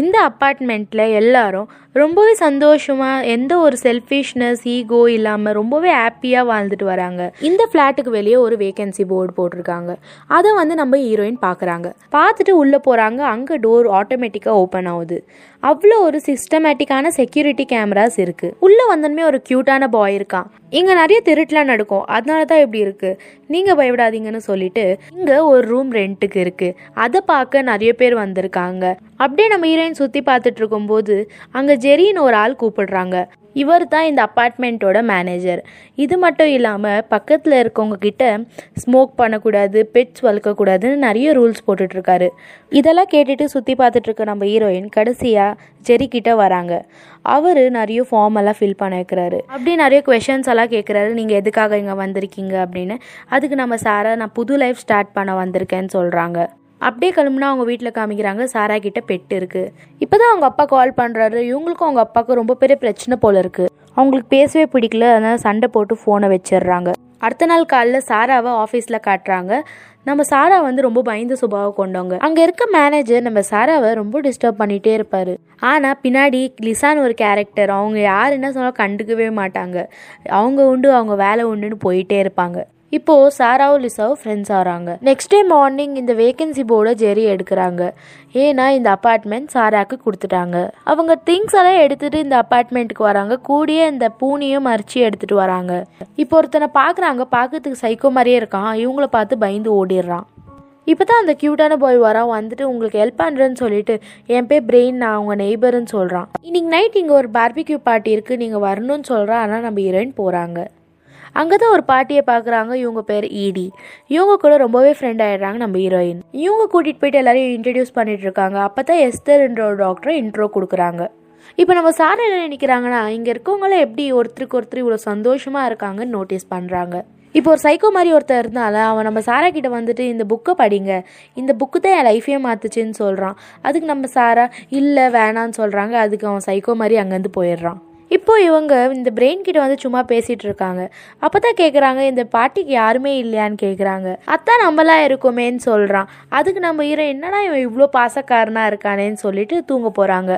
இந்த அப்பார்ட்மெண்ட்டில் எல்லாரும் ரொம்பவே சந்தோஷமாக எந்த ஒரு செல்ஃபிஷ்னஸ் ஈகோ இல்லாமல் ரொம்பவே ஹாப்பியாக வாழ்ந்துட்டு வராங்க. இந்த ஃப்ளாட்டுக்கு வெளியே ஒரு வேகன்சி போர்டு போட்டிருக்காங்க. அதை வந்து நம்ம ஹீரோயின் பார்க்குறாங்க பார்த்துட்டு உள்ளே போகிறாங்க அங்கே டோர் ஆட்டோமேட்டிக்காக ஓப்பன் ஆகுது. அவ்வளோ ஒரு சிஸ்டமேட்டிக்கான செக்யூரிட்டி கேமராஸ் இருக்குது உள்ளே வந்தோடனே ஒரு க்யூட்டான பாய் இருக்கான். இங்கே நிறைய திருட்டுலாம் நடக்கும். அதனால தான் இப்படி இருக்குது நீங்கள் பயப்படாதீங்கன்னு சொல்லிட்டு இங்கே ஒரு ரூம் ரெண்ட்டுக்கு இருக்குது அதை பார்க்க நிறைய பேர் வந்திருக்காங்க. அப்படியே நம்ம ஹீரோயின் சுற்றி பார்த்துட்டு இருக்கும்போது அங்கே ஜெரின்னு ஒரு ஆள் கூப்பிடுறாங்க. இவர் தான் இந்த அப்பார்ட்மெண்ட்டோட மேனேஜர். இது மட்டும் இல்லாமல் பக்கத்தில் இருக்கவங்க கிட்ட ஸ்மோக் பண்ணக்கூடாது பெட்ஸ் வளர்க்கக்கூடாதுன்னு நிறைய ரூல்ஸ் போட்டுட்ருக்காரு. இதெல்லாம் கேட்டுட்டு சுற்றி பார்த்துட்டு இருக்க நம்ம ஹீரோயின் கடைசியாக ஜெரி கிட்ட வராங்க. அவர் நிறைய ஃபார்ம் எல்லாம் ஃபில் பண்ண வைக்கிறாரு அப்படி நிறைய கொஷின்ஸ் எல்லாம் கேட்குறாரு நீங்கள் எதுக்காக இங்கே வந்திருக்கீங்க? அப்படின்னு. அதுக்கு நம்ம சாரை நான் புது லைஃப் ஸ்டார்ட் பண்ண வந்திருக்கேன்னு சொல்கிறாங்க அப்படியே கிளம்புனா அவங்க வீட்டில் காமிக்கிறாங்க. சாரா கிட்ட இருக்குது இருக்கு. இப்போதான் அவங்க அப்பா கால் பண்ணுறாரு இவங்களுக்கும் அவங்க அப்பாவுக்கும் ரொம்ப பெரிய பிரச்சனை போல இருக்கு. அவங்களுக்கு பேசவே பிடிக்கல. அதனால சண்டை போட்டு ஃபோனை வச்சிடுறாங்க. அடுத்த நாள் காலைல சாராவை ஆஃபீஸில் காட்டுறாங்க. நம்ம சாரா வந்து ரொம்ப பயந்த சுபாவம் கொண்டவங்க. அங்கே இருக்க மேனேஜர் நம்ம சாராவை ரொம்ப டிஸ்டர்ப் பண்ணிகிட்டே இருப்பார். ஆனால் பின்னாடி லிசான் ஒரு கேரக்டர் அவங்க யார் என்ன சொன்னாலும் கண்டுக்கவே மாட்டாங்க. அவங்க உண்டு அவங்க வேலை உண்டுன்னு போயிட்டே இருப்பாங்க. இப்போ சாராவும் லிசாவும் ஃப்ரெண்ட்ஸ் ஆகிறாங்க நெக்ஸ்ட் டே மார்னிங் இந்த வேகன்சி போர்டை ஜெரி எடுக்கிறாங்க. ஏன்னா இந்த அப்பார்ட்மெண்ட் சாராக்கு கொடுத்துட்டாங்க. அவங்க திங்ஸ் எல்லாம் எடுத்துட்டு இந்த அப்பார்ட்மெண்ட்டுக்கு வராங்க. கூடிய இந்த பூனியும் அரிச்சி எடுத்துட்டு வராங்க. இப்போ ஒருத்தனை பார்க்குறாங்க பார்க்கறதுக்கு சைக்கோ மாதிரியே இருக்கான். இவங்கள பார்த்து பயந்து ஓடிடுறான். இப்போ தான் அந்த க்யூட்டான பாய் வரான் வந்துட்டு உங்களுக்கு ஹெல்ப் பண்ணுறேன்னு சொல்லிட்டு என் பேர் பிரெயின் நான் அவங்க நெய்பர்னு சொல்கிறான் இன்னைக்கு நைட் இங்கே ஒரு பார்பிக்யூ பார்ட்டி இருக்குது நீங்கள் வரணும்னு சொல்கிறான் ஆனால் நம்ம ஹீரோயின் போகிறாங்க அங்கே தான் ஒரு பாட்டியை பார்க்குறாங்க இவங்க பேர் ஈடி இவங்க கூட ரொம்பவே ஃப்ரெண்ட் ஆயிடுறாங்க நம்ம ஹீரோயின் இவங்க கூட்டிகிட்டு போயிட்டு எல்லாரையும் இன்ட்ரடியூஸ் பண்ணிட்டு இருக்காங்க. அப்போ தான் எஸ்தர்ன்ற ஒரு டாக்டரை இன்ட்ரோ கொடுக்குறாங்க. இப்போ நம்ம சார் என்ன நினைக்கிறாங்கன்னா இங்கே இருக்கவங்களாம் எப்படி ஒருத்தருக்கு ஒருத்தர் இவ்வளோ சந்தோஷமாக இருக்காங்கன்னு நோட்டீஸ் பண்ணுறாங்க இப்போ ஒரு சைக்கோ மாதிரி ஒருத்தர் இருந்தால அவன் நம்ம சாரா கிட்ட வந்துட்டு இந்த புக்கை படிங்க. இந்த புக்கு தான் என் லைஃபே மாற்றுச்சுன்னு சொல்கிறான் அதுக்கு நம்ம சாரா இல்லை வேணான்னு சொல்கிறாங்க அதுக்கு அவன் சைக்கோ மாதிரி அங்கேருந்து போயிடுறான். இப்போ இவங்க இந்த பிரெயின் கிட்ட வந்து சும்மா பேசிட்டு இருக்காங்க. அப்பதான் கேக்குறாங்க இந்த பாட்டிக்கு யாருமே இல்லையான்னு கேக்குறாங்க. அத்தான் நம்மளா இருக்கோமேன்னு சொல்றான். அதுக்கு நம்ம ஹீரோ என்னடா இவன் இவ்வளோ பாசக்காரனா இருக்கானேன்னு சொல்லிட்டு தூங்க போறாங்க.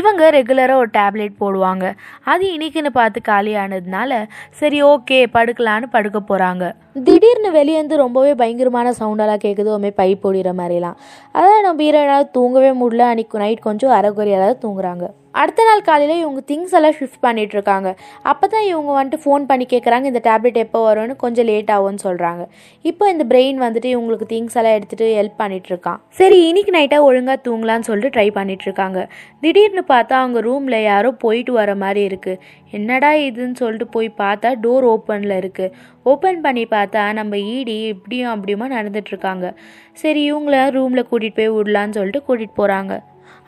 இவங்க ரெகுலராக ஒரு டேப்லெட் போடுவாங்க. அது இன்னைக்குன்னு பார்த்து காலியானதுனால சரி ஓகே படுக்கலான்னு படுக்க போகிறாங்க திடீர்னு வெளியேந்து ரொம்பவே பயங்கரமான சவுண்டெல்லாம் கேட்குது ஒருமே பை போடுற மாதிரிலாம். அதான் நம்ம ஹீரோயினால் தூங்கவே முடியல. அன்னைக்கு நைட் கொஞ்சம் அரைக்குறையாக தான் தூங்குறாங்க. அடுத்த நாள் காலையில் இவங்க திங்ஸ் எல்லாம் ஷிஃப்ட் பண்ணிட்டு இருக்காங்க அப்போ தான் இவங்க வந்துட்டு ஃபோன் பண்ணி கேட்குறாங்க இந்த டேப்லெட் எப்போ வரும்னு கொஞ்சம் லேட் ஆகும்னு சொல்கிறாங்க இப்போ இந்த பிரெயின் வந்துட்டு இவங்களுக்கு திங்ஸ் எல்லாம் எடுத்துகிட்டு ஹெல்ப் பண்ணிட்டு இருக்கான் சரி இன்னைக்கு நைட்டாக ஒழுங்காக தூங்கலான்னு சொல்லிட்டு ட்ரை பண்ணிட்டு இருக்காங்க திடீர்னு பார்த்தா அவங்க ரூமில் யாரோ போயிட்டு வர மாதிரி இருக்குது என்னடா இதுன்னு சொல்லிட்டு போய் பார்த்தா டோர் ஓப்பனில் இருக்குது ஓப்பன் பண்ணி பார்த்தா நம்ம ஈடி இப்படியும் அப்படியுமா நடந்துட்டுருக்காங்க. சரி இவங்கள ரூமில் கூட்டிகிட்டு போய் விடலான்னு சொல்லிட்டு கூட்டிகிட்டு போகிறாங்க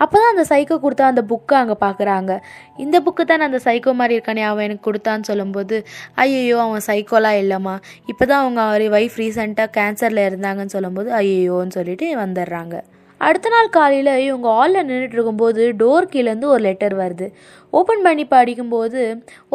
அப்போ தான் அந்த சைக்கோ கொடுத்தா அந்த புக்கை அங்கே பார்க்குறாங்க இந்த புக்கு தான் அந்த சைக்கோ மாதிரி இருக்கானே அவன் எனக்கு கொடுத்தான்னு சொல்லும்போது ஐயோ அவன் சைக்கோலாம் இல்லைம்மா. இப்போ தான் அவங்க அவர் ஒய்ஃப் ரீசெண்டாக கேன்சரில் இருந்தாங்கன்னு சொல்லும்போது ஐயோன்னு சொல்லிட்டு வந்துடுறாங்க. அடுத்த நாள் காலையில் இவங்க ஹாலில் நின்றுட்டு இருக்கும்போது டோர் கீழேருந்து ஒரு லெட்டர் வருது. ஓப்பன் பண்ணி படிக்கும்போது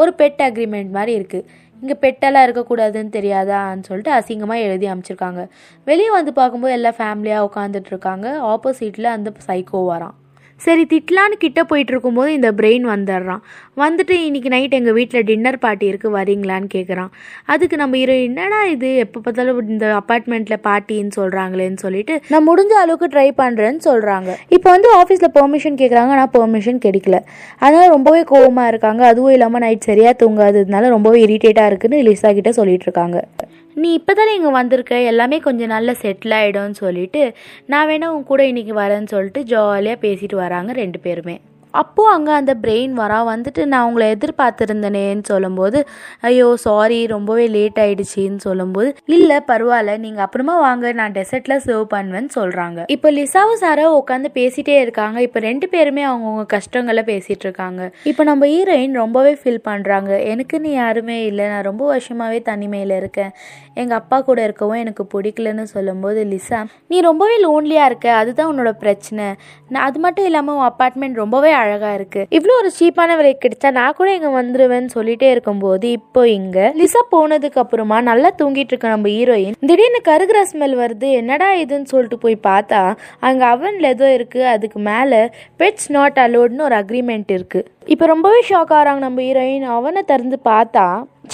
ஒரு பெட் அக்ரிமெண்ட் மாதிரி இருக்குது இங்கே பெட்டெல்லாம் இருக்கக்கூடாதுன்னு தெரியாதான்னு சொல்லிட்டு அசிங்கமாக எழுதி அமைச்சிருக்காங்க வெளியே வந்து பார்க்கும்போது எல்லாம் ஃபேமிலியாக உட்காந்துட்டு இருக்காங்க. ஆப்போசிட்டில் அந்த சைக்கோ வரான். சரி திட்டலான்னு கிட்ட போயிட்டு இருக்கும்போது இந்த பிரெயின் வந்துடுறான். வந்துட்டு இன்னைக்கு நைட் எங்கள் வீட்டில் டின்னர் பார்ட்டி இருக்குது வரீங்களான்னு கேட்குறான் அதுக்கு நம்ம இரு என்னடா இது? எப்போ பார்த்தாலும் இந்த அப்பார்ட்மெண்ட்டில் பார்ட்டின்னு சொல்கிறாங்களேன்னு சொல்லிட்டு நான் முடிஞ்ச அளவுக்கு ட்ரை பண்ணுறேன்னு சொல்கிறாங்க இப்போ வந்து ஆஃபீஸில் பெர்மிஷன் கேட்குறாங்க ஆனால் பெர்மிஷன் கிடைக்கல. அதனால் ரொம்பவே கோவமாக இருக்காங்க. அதுவும் இல்லாமல் நைட் சரியாக தூங்காததுனால ரொம்பவே இரிட்டேட்டாக இருக்குதுன்னு லிசா கிட்ட சொல்லிட்டு இருக்காங்க நீ இப்போ தானே இங்கே வந்திருக்க? எல்லாமே கொஞ்சம் நல்லா செட்டில் ஆகிடும்னு சொல்லிட்டு நான் வேணால் உன் கூட இன்றைக்கி வரேன்னு சொல்லிட்டு ஜாலியாக பேசிட்டு வராங்க ரெண்டு பேருமே. அப்போது அங்கே அந்த பிரெயின் வரா வந்துட்டு நான் உங்களை எதிர்பார்த்துருந்தனேன்னு சொல்லும்போது ஐயோ சாரி ரொம்பவே லேட் ஆயிடுச்சின்னு சொல்லும்போது இல்லை பரவாயில்ல நீங்கள் அப்புறமா வாங்க நான் டெசர்ட்டில் சர்வ் பண்ணுவேன்னு சொல்கிறாங்க இப்போ லிசாவும் சாரா உட்காந்து பேசிட்டே இருக்காங்க. இப்போ ரெண்டு பேருமே அவங்கவுங்க கஷ்டங்களை பேசிகிட்டு இருக்காங்க. இப்போ நம்ம ஹீரோயின் ரொம்பவே ஃபீல் பண்ணுறாங்க எனக்குன்னு யாருமே இல்லை. நான் ரொம்ப வருஷமாகவே தனிமையில் இருக்கேன். எங்கள் அப்பா கூட இருக்கவும் எனக்கு பிடிக்கலன்னு சொல்லும்போது லிசா நீ ரொம்பவே லோன்லியாக இருக்க. அதுதான் உன்னோட பிரச்சனை. நான் அது மட்டும் இல்லாமல் உன் அப்பார்ட்மெண்ட் ரொம்பவே அழகா இருக்கு. இவ்வளோ ஒரு சீப்பான விலை கிடைச்சா நான் கூட இங்க வந்துடுவேன்னு சொல்லிட்டே இருக்கும்போது இப்போ இங்க லிசா போனதுக்கு அப்புறமா நல்லா தூங்கிட்டு இருக்க நம்ம ஹீரோயின். திடீர்னு கருகிற ஸ்மெல் வருது. என்னடா இதுன்னு சொல்லிட்டு போய் பார்த்தா அங்க அவன்ல ஏதோ இருக்கு. அதுக்கு மேல பெட்ஸ் நாட் அலோட்னு ஒரு அக்ரிமெண்ட் இருக்கு. இப்போ ரொம்பவே ஷாக் ஆகிறாங்க நம்ம ஹீரோயின். அவனை திறந்து பார்த்தா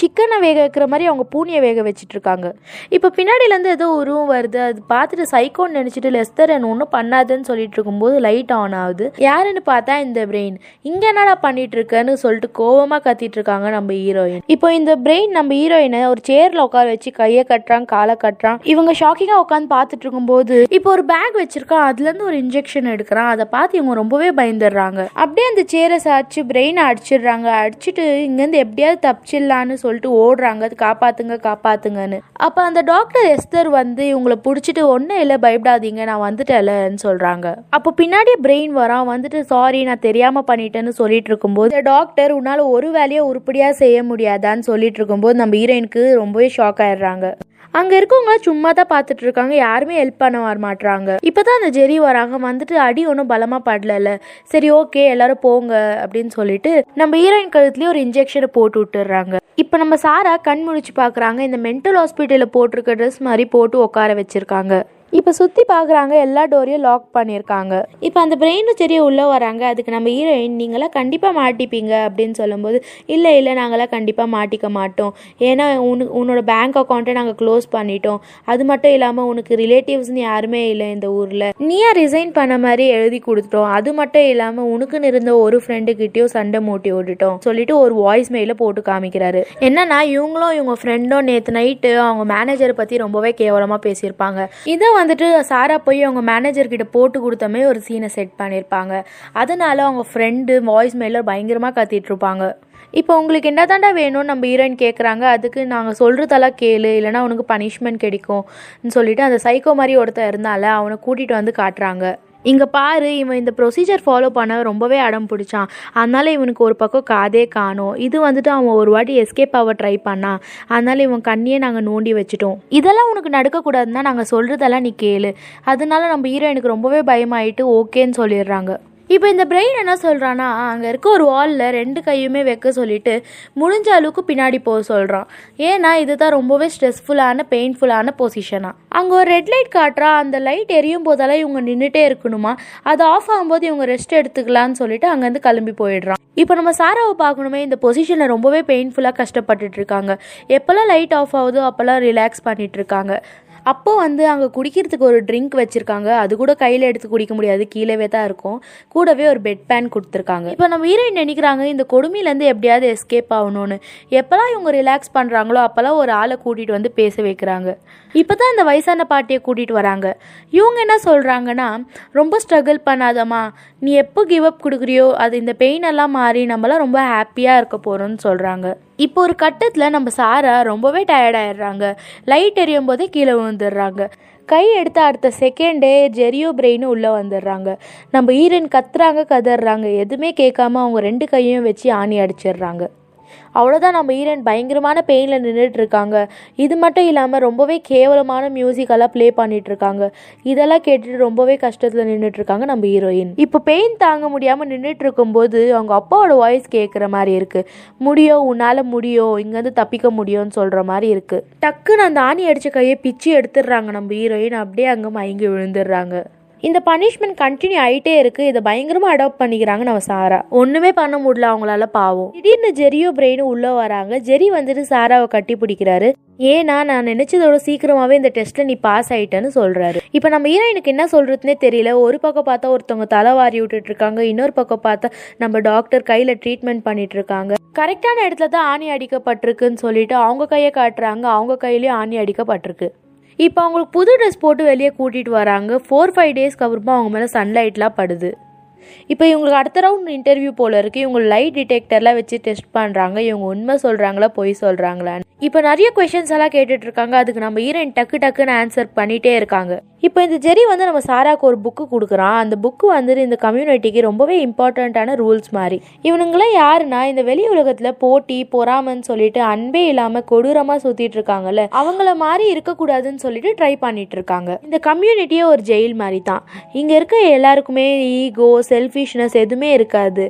சிக்கனை வேக வைக்கிற மாதிரி அவங்க பூனியை வேக வச்சிட்ருக்காங்க. இருக்காங்க இப்போ பின்னாடியிலேருந்து ஏதோ உருவம் வருது. அது பார்த்துட்டு சைக்கோன்னு நினச்சிட்டு லெஸ்தர் என்ன ஒன்றும் பண்ணாதுன்னு சொல்லிட்டு இருக்கும்போது லைட் ஆன் ஆகுது. யாருன்னு பார்த்தா இந்த பிரெயின் இங்கே என்னடா பண்ணிட்டு இருக்கேன்னு சொல்லிட்டு கோவமாக கத்திட்டு இருக்காங்க நம்ம ஹீரோயின் இப்போ இந்த பிரெயின் நம்ம ஹீரோயினை ஒரு சேரில் உட்கார வச்சு கையை கட்டுறான் காலை கட்டுறான். இவங்க ஷாக்கிங்காக உட்காந்து பார்த்துட்டு இருக்கும்போது இப்போ ஒரு பேக் வச்சிருக்கான். அதுலேருந்து ஒரு இன்ஜெக்ஷன் எடுக்கிறான். அதை பார்த்து இவங்க ரொம்பவே பயந்துடுறாங்க. அப்படியே அந்த சேரை சாச்சு பிரெயினை அடிச்சிடுறாங்க. அடிச்சுட்டு இங்கேருந்து எப்படியாவது தப்பிச்சிடலான்னு சொல்லிட்டு ஓடுறாங்க. காப்பாத்துங்க காப்பாத்துங்கன்னு. அப்போ அந்த டாக்டர் எஸ்தர் வந்து இவங்களை பிடிச்சிட்டு ஒன்றும் இல்லை பயப்படாதீங்க நான் வந்துட்டேன்லன்னு சொல்கிறாங்க அப்போ பின்னாடியே பிரெயின் வரான் வந்துட்டு சாரி நான் தெரியாமல் பண்ணிட்டேன்னு சொல்லிட்டு இருக்கும்போது இந்த டாக்டர் உன்னால் ஒரு வேலையை உருப்படியாக செய்ய முடியாதான்னு சொல்லிட்டு இருக்கும்போது நம்ம ஹீரோயினுக்கு ரொம்பவே ஷாக் ஆயிடுறாங்க. அங்க இருக்கவங்க சும்மா தான் பார்த்துட்டு இருக்காங்க யாருமே ஹெல்ப் பண்ண வர மாட்றாங்க. இப்பதான் அந்த ஜெரி வராங்க. வந்துட்டு அடி ஒன்றும் பலமா படல சரி ஓகே எல்லாரும் போங்க அப்படின்னு சொல்லிட்டு நம்ம ஹீரோயின் கழுத்துலயே ஒரு இன்ஜெக்ஷனை போட்டு விட்டுறாங்க இப்போ நம்ம சாரா கண் முழிச்சு பார்க்குறாங்க. இந்த மென்டல் ஹாஸ்பிட்டலில் போட்டிருக்க ட்ரெஸ் மாதிரி போட்டு உட்கார வச்சிருக்காங்க. இப்போ சுற்றி பார்க்குறாங்க எல்லா டோரையும் லாக் பண்ணியிருக்காங்க இப்போ அந்த பிரெயின் சரி உள்ளே வராங்க அதுக்கு நம்ம ஹீரோயின் நீங்களாம் கண்டிப்பாக மாட்டிப்பீங்க அப்படின்னு சொல்லும்போது இல்லை இல்லை நாங்களாம் கண்டிப்பாக மாட்டிக்க மாட்டோம். ஏன்னா உனக்கு உன்னோட பேங்க் அக்கௌண்ட்டை நாங்கள் க்ளோஸ் பண்ணிட்டோம். அது மட்டும் இல்லாமல் உனக்கு ரிலேட்டிவ்ஸ்னு யாருமே இல்லை இந்த ஊரில். நீயா ரிசைன் பண்ண மாதிரி எழுதி கொடுத்துட்டோம். அது மட்டும் இல்லாமல் உனக்குன்னு இருந்த ஒரு ஃப்ரெண்டுக்கிட்டேயும் சண்டை மூட்டி விட்டுட்டோம். சொல்லிட்டு ஒரு வாய்ஸ் மெயில போட்டு காமிக்கிறாரு. என்னன்னா இவங்களும் இவங்க ஃப்ரெண்டும் நேற்று நைட்டு அவங்க மேனேஜரை பற்றி ரொம்பவே கேவலமாக பேசியிருப்பாங்க. இதை வந்துட்டு சாரா போய் அவங்க மேனேஜர்கிட்ட போட்டு கொடுத்தமே ஒரு சீனை செட் பண்ணியிருப்பாங்க அதனால அவங்க ஃப்ரெண்டு வாய்ஸ் மெயிலில் பயங்கரமாக கத்திட்டு இருப்பாங்க. இப்போ உங்களுக்கு என்ன தாண்டா வேணும்னு நம்ம ஹீரோயின் கேட்குறாங்க அதுக்கு நாங்கள் சொல்கிறதெல்லாம் கேளு. இல்லைனா அவனுக்கு பனிஷ்மெண்ட் கிடைக்கும்னு சொல்லிட்டு அந்த சைக்கோ மாதிரி ஒருத்தர் இருந்தால அவனை கூட்டிகிட்டு வந்து காட்டுறாங்க. இங்கே பாரு இவன் இந்த ப்ரொசீஜர் ஃபாலோ பண்ண ரொம்பவே அடம் பிடிச்சான். அதனால இவனுக்கு ஒரு பக்கம் காதே காணும். இது வந்துட்டு அவன் ஒரு வாட்டி எஸ்கேப் ஆக ட்ரை பண்ணான். அதனால இவன் கண்ணியே நாங்கள் நோண்டி வச்சுட்டோம். இதெல்லாம் உனக்கு நடக்கக்கூடாதுன்னா நாங்கள் சொல்கிறதெல்லாம் நீ கேளு. அதனால நம்ம ஹீரோயினுக்கு ரொம்பவே பயமாயிட்டு ஓகேன்னு சொல்லிடுறாங்க. இப்போ இந்த பிரெயின் என்ன சொல்கிறான்னா அங்கே இருக்க ஒரு வாலில் ரெண்டு கையுமே வைக்க சொல்லிட்டு முடிஞ்ச அளவுக்கு பின்னாடி போக சொல்கிறான் ஏன்னா இதுதான் ரொம்பவே ஸ்ட்ரெஸ்ஃபுல்லான பெயின்ஃபுல்லான பொசிஷனாக அங்கே ஒரு ரெட் லைட் காட்டுறா அந்த லைட் எரியும் போதெல்லாம் இவங்க நின்றுட்டே இருக்கணுமா? அது ஆஃப் ஆகும்போது இவங்க ரெஸ்ட் எடுத்துக்கலான்னு சொல்லிட்டு அங்கேருந்து கிளம்பி போயிடுறான். இப்போ நம்ம சாராவை பார்க்கணுமே இந்த பொசிஷனில் ரொம்பவே பெயின்ஃபுல்லாக கஷ்டப்பட்டுட்டு இருக்காங்க. எப்போல்லாம் லைட் ஆஃப் ஆகுதோ அப்போல்லாம் ரிலாக்ஸ் பண்ணிட்டு இருக்காங்க. அப்போ வந்து அங்கே குடிக்கிறதுக்கு ஒரு ட்ரிங்க் வச்சுருக்காங்க. அது கூட கையில் எடுத்து குடிக்க முடியாது. கீழவே தான் இருக்கும். கூடவே ஒரு பெட் பேன் கொடுத்துருக்காங்க. இப்போ நம்ம ஹீரோயின் நினைக்கிறாங்க இந்த கொடுமையிலேருந்து எப்படியாவது எஸ்கேப் ஆகணும்னு. எப்போல்லாம் இவங்க ரிலாக்ஸ் பண்ணுறாங்களோ அப்போல்லாம் ஒரு ஆளை கூட்டிகிட்டு வந்து பேச வைக்கிறாங்க. இப்போ தான் இந்த வயசான பாட்டியை கூட்டிகிட்டு வராங்க. இவங்க என்ன சொல்கிறாங்கன்னா ரொம்ப ஸ்ட்ரகிள் பண்ணாதம்மா. நீ எப்போ கிவ் அப் கொடுக்குறியோ அது இந்த பெயின் எல்லாம் மாறி நம்மளாம் ரொம்ப ஹாப்பியாக இருக்க போகிறோம்னு சொல்கிறாங்க இப்போ ஒரு கட்டத்தில் நம்ம சாரா ரொம்பவே டயர்டாயிடுறாங்க லைட் எரியும் போதே கீழே விழுந்துடுறாங்க. கை எடுத்த அடுத்த செகண்டே ஜெரியோ பிரெயினும் உள்ளே வந்துடுறாங்க. நம்ம ஈரன் கத்துறாங்க கதறாங்க. எதுவுமே கேட்காம அவங்க ரெண்டு கையும் வச்சு ஆணி அடிச்சிடுறாங்க. அவ்வளோதான் நம்ம ஈரன் பயங்கரமான பெயினில் நின்றுட்டு இருக்காங்க இது மட்டும் இல்லாமல் ரொம்பவே கேவலமான மியூசிக்கெல்லாம் ப்ளே பண்ணிட்டு இருக்காங்க இதெல்லாம் கேட்டுட்டு ரொம்பவே கஷ்டத்தில் நின்றுட்டு இருக்காங்க நம்ம ஹீரோயின் இப்போ பெயின் தாங்க முடியாமல் நின்றுட்டு இருக்கும்போது அவங்க அப்பாவோட வாய்ஸ் கேட்குற மாதிரி இருக்கு. முடியும் உன்னால் முடியும் இங்கேருந்து தப்பிக்க முடியும்னு சொல்கிற மாதிரி இருக்கு. டக்குன்னு அந்த ஆணி அடித்த கையை பிச்சு எடுத்துடுறாங்க நம்ம ஹீரோயின் அப்படியே அங்கே மயங்கி விழுந்துடுறாங்க. இந்த பனிஷ்மெண்ட் கண்டினியூ ஆகிட்டே இருக்கு. இதை பயங்கரமாக அடாப்ட் பண்ணிக்கிறாங்க நம்ம சாரா. ஒன்றுமே பண்ண முடியல அவங்களால பாவம். திடீர்னு ஜெரியோ பிரெயினும் உள்ளே வராங்க. ஜெரி வந்துட்டு சாராவை கட்டி பிடிக்கிறாரு. ஏன்னா நான் நினைச்சதோட சீக்கிரமாவே இந்த டெஸ்ட்ல நீ பாஸ் ஆயிட்டேன்னு சொல்றாரு. இப்போ நம்ம ஹீரோயினுக்கு என்ன சொல்கிறதுனே தெரியல. ஒரு பக்கம் பார்த்தா ஒருத்தவங்க தலை வாரி விட்டுட்டு இருக்காங்க இன்னொரு பக்கம் பார்த்தா நம்ம டாக்டர் கையில ட்ரீட்மெண்ட் பண்ணிட்டு இருக்காங்க கரெக்டான இடத்துல தான் ஆணி அடிக்கப்பட்டிருக்குன்னு சொல்லிட்டு அவங்க கையை காட்டுறாங்க. அவங்க கையிலயும் ஆணி அடிக்கப்பட்டிருக்கு. இப்போ அவங்களுக்கு புது ட்ரெஸ் போட்டு வெளியே கூட்டிகிட்டு வராங்க. ஃபோர் ஃபைவ் டேஸ்க்கு அப்புறமா அவங்க மேலே சன்லைட்லாம் படுது. இப்போ இவங்களுக்கு அடுத்த ரவுண்ட் இன்டர்வியூ போல இருக்கு. இவங்க லைட் டிடெக்டர்லாம் வச்சு டெஸ்ட் பண்ணுறாங்க இவங்க உண்மை சொல்கிறாங்களா பொய் சொல்கிறாங்களான்னு இப்போ நிறைய கொஷின்ஸ் எல்லாம் கேட்டுட்டு இருக்காங்க அதுக்கு நம்ம ஈரன் டக்கு டக்குன்னு ஆன்சர் பண்ணிட்டே இருக்காங்க. இப்போ இந்த ஜெரி வந்து நம்ம சாராக்கு ஒரு புக்கு கொடுக்குறான். அந்த புக்கு வந்துட்டு இந்த கம்யூனிட்டிக்கு ரொம்பவே இம்பார்ட்டண்ட்டான ரூல்ஸ் மாதிரி. இவனுங்களாம் யாருன்னா இந்த வெளி உலகத்தில் போட்டி பொறாமன்னு சொல்லிட்டு அன்பே இல்லாமல் கொடூரமாக சுற்றிட்டு இருக்காங்கல்ல அவங்கள மாதிரி இருக்கக்கூடாதுன்னு சொல்லிட்டு ட்ரை பண்ணிட்டு இருக்காங்க இந்த கம்யூனிட்டியே ஒரு ஜெயில் மாதிரி தான். இங்கே இருக்க எல்லாருக்குமே ஈகோ செல்ஃபிஷ்னஸ் எதுவுமே இருக்காது.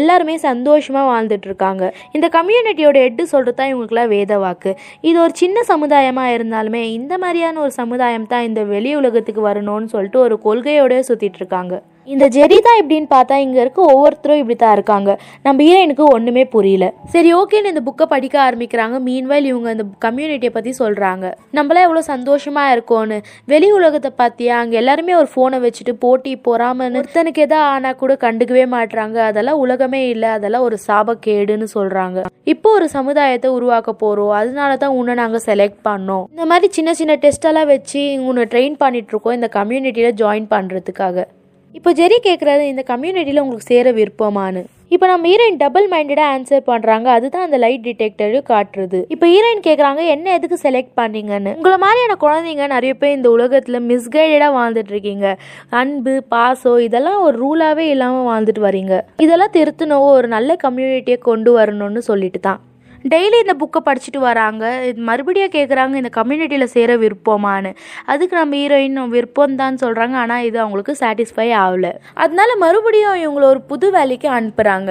எல்லாருமே சந்தோஷமாக வாழ்ந்துட்டு இருக்காங்க இந்த கம்யூனிட்டியோட எட்டு சொல்கிறது தான் இவங்களுக்குலாம் வேதவா வாக்கு இது ஒரு சின்ன சமுதாயமாக இருந்தாலுமே இந்த மாதிரியான ஒரு சமுதாயம் தான் இந்த வெளி உலகத்துக்கு வரணும்னு சொல்லிட்டு ஒரு கொள்கையோடய சுற்றிட்டு இருக்காங்க. இந்த ஜெரி தான் இப்படின்னு பார்த்தா இங்கே இருக்க ஒவ்வொருத்தரும் இப்படி தான் இருக்காங்க. நம்ம ஹீரோயினுக்கு ஒன்றுமே புரியல. சரி ஓகேன்னு இந்த புக்கை படிக்க ஆரம்பிக்கிறாங்க. மீன்வைல் இவங்க இந்த கம்யூனிட்டியை பற்றி சொல்கிறாங்க நம்மளாம் எவ்வளோ சந்தோஷமாக இருக்கோன்னு வெளி உலகத்தை பார்த்தியா? அங்கே எல்லாருமே ஒரு ஃபோனை வச்சுட்டு போட்டி பொறாமன்னு ஒருத்தனுக்கு எதா ஆனால் கூட கண்டுக்கவே மாட்டுறாங்க அதெல்லாம் உலகமே இல்லை. அதெல்லாம் ஒரு சாபக்கேடுன்னு சொல்கிறாங்க இப்போ ஒரு சமுதாயத்தை உருவாக்க போகிறோம் அதனால தான் உன்னை நாங்கள் செலக்ட் பண்ணோம். இந்த மாதிரி சின்ன சின்ன டெஸ்டெல்லாம் வச்சு உன்னை ட்ரெயின் பண்ணிட்டு இருக்கோம். இந்த கம்யூனிட்டியில் ஜாயின் பண்ணுறதுக்காக இப்போ ஜெரி கேட்குறாரு இந்த கம்யூனிட்டியில் உங்களுக்கு சேர விருப்பமானு இப்போ நம்ம ஹீரோயின் டபுள் மைண்டடாக ஆன்சர் பண்ணுறாங்க அதுதான் அந்த லைட் டிடெக்டரையும் காட்டுறது. இப்போ ஹீரோயின் கேட்குறாங்க என்ன எதுக்கு செலக்ட் பண்ணீங்கன்னு? உங்களை மாதிரியான குழந்தைங்க நிறைய பேர் இந்த உலகத்தில் மிஸ்கைடடாக வாழ்ந்துட்டு இருக்கீங்க. அன்பு பாசம் இதெல்லாம் ஒரு ரூலாகவே இல்லாமல் வாழ்ந்துட்டு வரீங்க. இதெல்லாம் திருத்தணும் ஒரு நல்ல கம்யூனிட்டியை கொண்டு வரணும்னு சொல்லிட்டு தான் டெய்லி இந்த புக்கை படிச்சுட்டு வராங்க. இது மறுபடியும் கேட்குறாங்க இந்த கம்யூனிட்டியில் சேர விருப்பமானு அதுக்கு நம்ம ஹீரோயின் விருப்பம் தான் சொல்கிறாங்க ஆனால் இது அவங்களுக்கு சாட்டிஸ்ஃபை ஆகலை. அதனால மறுபடியும் இவங்கள ஒரு புது வேலைக்கு அனுப்புகிறாங்க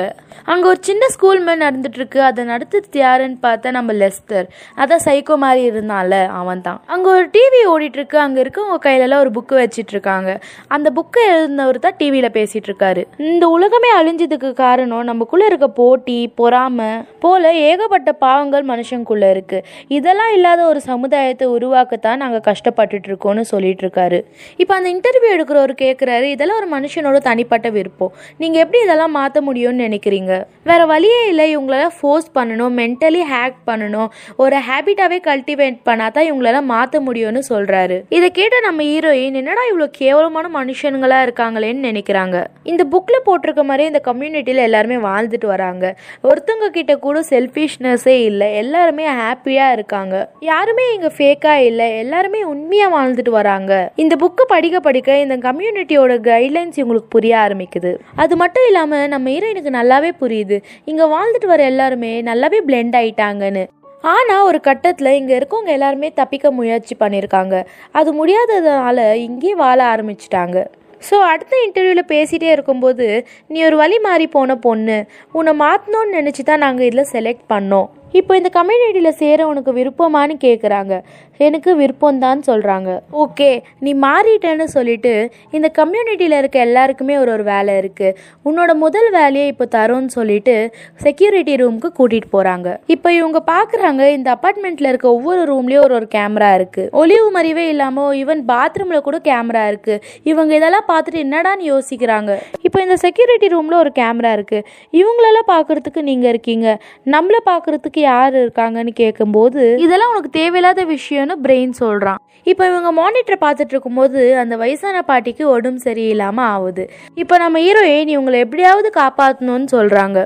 அங்கே ஒரு சின்ன ஸ்கூல் மேல் நடந்துட்டு அதை நடத்துறது யாருன்னு பார்த்தா நம்ம லெஸ்டர் அதான் சைக்கோ மாதிரி இருந்தால அவன் தான். அங்கே ஒரு டிவி ஓடிட்டுருக்கு. அங்கே இருக்கவங்க கையிலலாம் ஒரு புக்கு வச்சிட்ருக்காங்க அந்த புக்கை எழுதினவர் தான் டிவியில் பேசிட்டு இருக்காரு இந்த உலகமே அழிஞ்சதுக்கு காரணம் நமக்குள்ளே இருக்க போட்டி பொறாமை போல ஏகப்பட்ட ஏகப்பட்ட பாவங்கள் மனுஷனுக்குள்ள இருக்குது இதெல்லாம் இல்லாத ஒரு சமுதாயத்தை உருவாக்கத்தான் நாங்கள் கஷ்டப்பட்டுட்டு இருக்கோம்னு சொல்லிட்டு இருக்காரு. இப்போ அந்த இன்டர்வியூ எடுக்கிறவர் கேட்குறாரு இதெல்லாம் ஒரு மனுஷனோட தனிப்பட்ட விருப்பம். நீங்கள் எப்படி இதெல்லாம் மாற்ற முடியும்னு நினைக்கிறீங்க? வேற வழியே இல்லை இவங்களெல்லாம் ஃபோர்ஸ் பண்ணணும் மென்டலி ஹேக் பண்ணணும். ஒரு ஹேபிட்டாகவே கல்டிவேட் பண்ணாதான் இவங்களெல்லாம் மாற்ற முடியும்னு சொல்கிறாரு இதை கேட்ட நம்ம ஹீரோயின் என்னடா இவ்வளோ கேவலமான மனுஷங்களாக இருக்காங்களேன்னு நினைக்கிறாங்க. இந்த புக்கில் போட்டிருக்க மாதிரியே இந்த கம்யூனிட்டியில் எல்லாருமே வாழ்ந்துட்டு வராங்க. ஒருத்தவங்க கிட்ட கூட செல்ஃபிஷ்னஸ் பிஸ்னஸே இல்லை. எல்லாருமே ஹாப்பியாக இருக்காங்க. யாருமே இங்கே ஃபேக்காக இல்லை. எல்லாருமே உண்மையாக வாழ்ந்துட்டு வராங்க. இந்த புக்கு படிக்க படிக்க இந்த கம்யூனிட்டியோட கைட்லைன்ஸ் இவங்களுக்கு புரிய ஆரம்பிக்குது. அது மட்டும் இல்லாமல் நம்ம ஹீரோயினுக்கு நல்லாவே புரியுது. இங்கே வாழ்ந்துட்டு வர எல்லாருமே நல்லாவே பிளெண்ட் ஆயிட்டாங்கன்னு. ஆனால் ஒரு கட்டத்தில் இங்கே இருக்கவங்க எல்லாருமே தப்பிக்க முயற்சி பண்ணியிருக்காங்க அது முடியாததுனால இங்கேயே வாழ ஆரம்பிச்சிட்டாங்க. ஸோ அடுத்த இன்டர்வியூவில் பேசிகிட்டே இருக்கும்போது நீ ஒரு வழி மாறி போன பொண்ணு. உன்னை மாற்றணும்னு நினச்சி தான் நாங்கள் இதில் செலக்ட் பண்ணோம். இப்போ இந்த கம்யூனிட்டியில் சேர உனக்கு விருப்பமானு கேட்குறாங்க எனக்கு விருப்பம்தான் சொல்கிறாங்க ஓகே நீ மாறிட்டேன்னு சொல்லிட்டு இந்த கம்யூனிட்டியில் இருக்க எல்லாருக்குமே ஒரு ஒரு வேலை இருக்குது உன்னோட முதல் வேலையை இப்போ தரோன்னு சொல்லிட்டு செக்யூரிட்டி ரூமுக்கு கூட்டிகிட்டு போகிறாங்க இப்போ இவங்க பார்க்குறாங்க இந்த அப்பார்ட்மெண்ட்டில் இருக்க ஒவ்வொரு ரூம்லேயும் ஒரு ஒரு கேமரா இருக்குது ஒளிவு மறைவே இல்லாமல் ஈவன் பாத்ரூமில் கூட கேமரா இருக்குது இவங்க இதெல்லாம் பார்த்துட்டு என்னடான்னு யோசிக்கிறாங்க. இப்போ இந்த செக்யூரிட்டி ரூமில் ஒரு கேமரா இருக்குது இவங்களெல்லாம் பார்க்குறதுக்கு நீங்கள் இருக்கீங்க. நம்மளை பார்க்குறதுக்கு யார் இருக்காங்கன்னு கேட்கும்போது இதெல்லாம் உனக்கு தேவையில்லாத விஷயம் விஷயம்னு பிரெயின் சொல்கிறான் இப்போ இவங்க மானிட்டரை பார்த்துட்டு இருக்கும்போது அந்த வயசான பாட்டிக்கு உடம்பு சரியில்லாமல் ஆகுது. இப்போ நம்ம ஹீரோயின் இவங்களை எப்படியாவது காப்பாற்றணும்னு சொல்கிறாங்க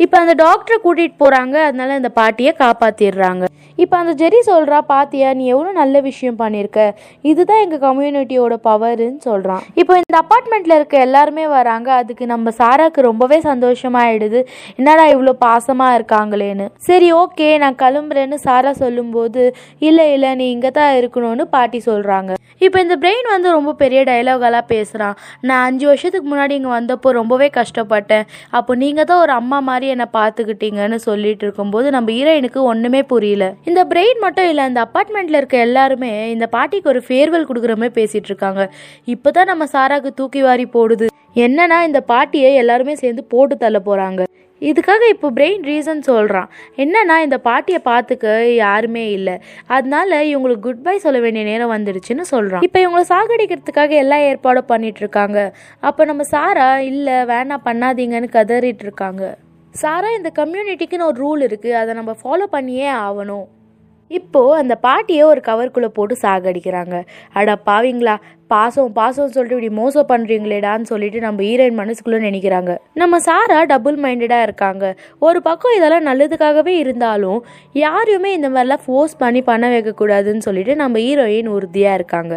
இப்போ அந்த டாக்டரை கூட்டிகிட்டு போகிறாங்க அதனால அந்த பாட்டியை காப்பாற்றிடுறாங்க இப்போ அந்த ஜெரி சொல்கிறா பாத்தியா நீ எவ்வளோ நல்ல விஷயம் பண்ணியிருக்க இதுதான் எங்கள் கம்யூனிட்டியோட பவருன்னு சொல்கிறான் இப்போ இந்த அப்பார்ட்மெண்ட்டில் இருக்க எல்லாருமே வராங்க அதுக்கு நம்ம சாராக்கு ரொம்பவே சந்தோஷமாயிடுது. என்னடா இவ்வளோ பாசமாக இருக்காங்களேன்னு. சரி ஓகே நான் கிளம்புறேன்னு சாரா சொல்லும்போது இல்லை இல்லை நீ இங்கே தான் இருக்கணும்னு பாட்டி சொல்கிறாங்க இப்போ இந்த பிரெயின் வந்து ரொம்ப பெரிய டைலாகெல்லாம் பேசுகிறான் நான் அஞ்சு வருஷத்துக்கு முன்னாடி இங்கே வந்தப்போ ரொம்பவே கஷ்டப்பட்டேன். அப்போ நீங்கள் தான் ஒரு அம்மா மாதிரி என்னை பார்த்துக்கிட்டீங்கன்னு சொல்லிட்டு இருக்கும்போது நம்ம ஹீரோயினுக்கு ஒன்றுமே புரியல. இந்த பிரெயின் மட்டும் இல்லை இந்த அப்பார்ட்மெண்ட்டில் இருக்க எல்லாருமே இந்த பாட்டிக்கு ஒரு ஃபேர்வெல் கொடுக்குற மாதிரி பேசிகிட்டு இருக்காங்க. இப்போ தான் நம்ம சாராக்கு தூக்கி வாரி போடுது. என்னன்னா இந்த பாட்டியை எல்லாருமே சேர்ந்து போட்டு தள்ள போகிறாங்க இதுக்காக இப்போ பிரெயின் ரீசன் சொல்கிறான் என்னன்னா இந்த பாட்டியை பார்த்துக்க யாருமே இல்லை. அதனால இவங்களுக்கு குட் பை சொல்ல வேண்டிய நேரம் வந்துடுச்சுன்னு சொல்கிறான் இப்போ இவங்களை சாகடிக்கிறதுக்காக எல்லா ஏற்பாடும் பண்ணிட்டு இருக்காங்க. அப்போ நம்ம சாரா இல்லை வேணாம் பண்ணாதீங்கன்னு கதறிட்டு இருக்காங்க. சாரா இந்த கம்யூனிட்டிக்குன்னு ஒரு ரூல் இருக்குது அதை நம்ம ஃபாலோ பண்ணியே ஆகணும். இப்போ அந்த பாட்டியை ஒரு கவருக்குள்ளே போட்டு சாகடிக்கிறாங்க. அட பாவிங்களா? பாசம் பாசம் சொல்லிட்டு இப்படி மோசம் பண்ணுறீங்களேடான்னு சொல்லிட்டு நம்ம ஹீரோயின் மனசுக்குள்ளே நினைக்கிறாங்க. நம்ம சாரா டபுள் மைண்டடாக இருக்காங்க. ஒரு பக்கம் இதெல்லாம் நல்லதுக்காகவே இருந்தாலும் யாரையுமே இந்த மாதிரிலாம் ஃபோர்ஸ் பண்ணி பண்ண வைக்கக்கூடாதுன்னு சொல்லிட்டு நம்ம ஹீரோயின் உறுதியாக இருக்காங்க.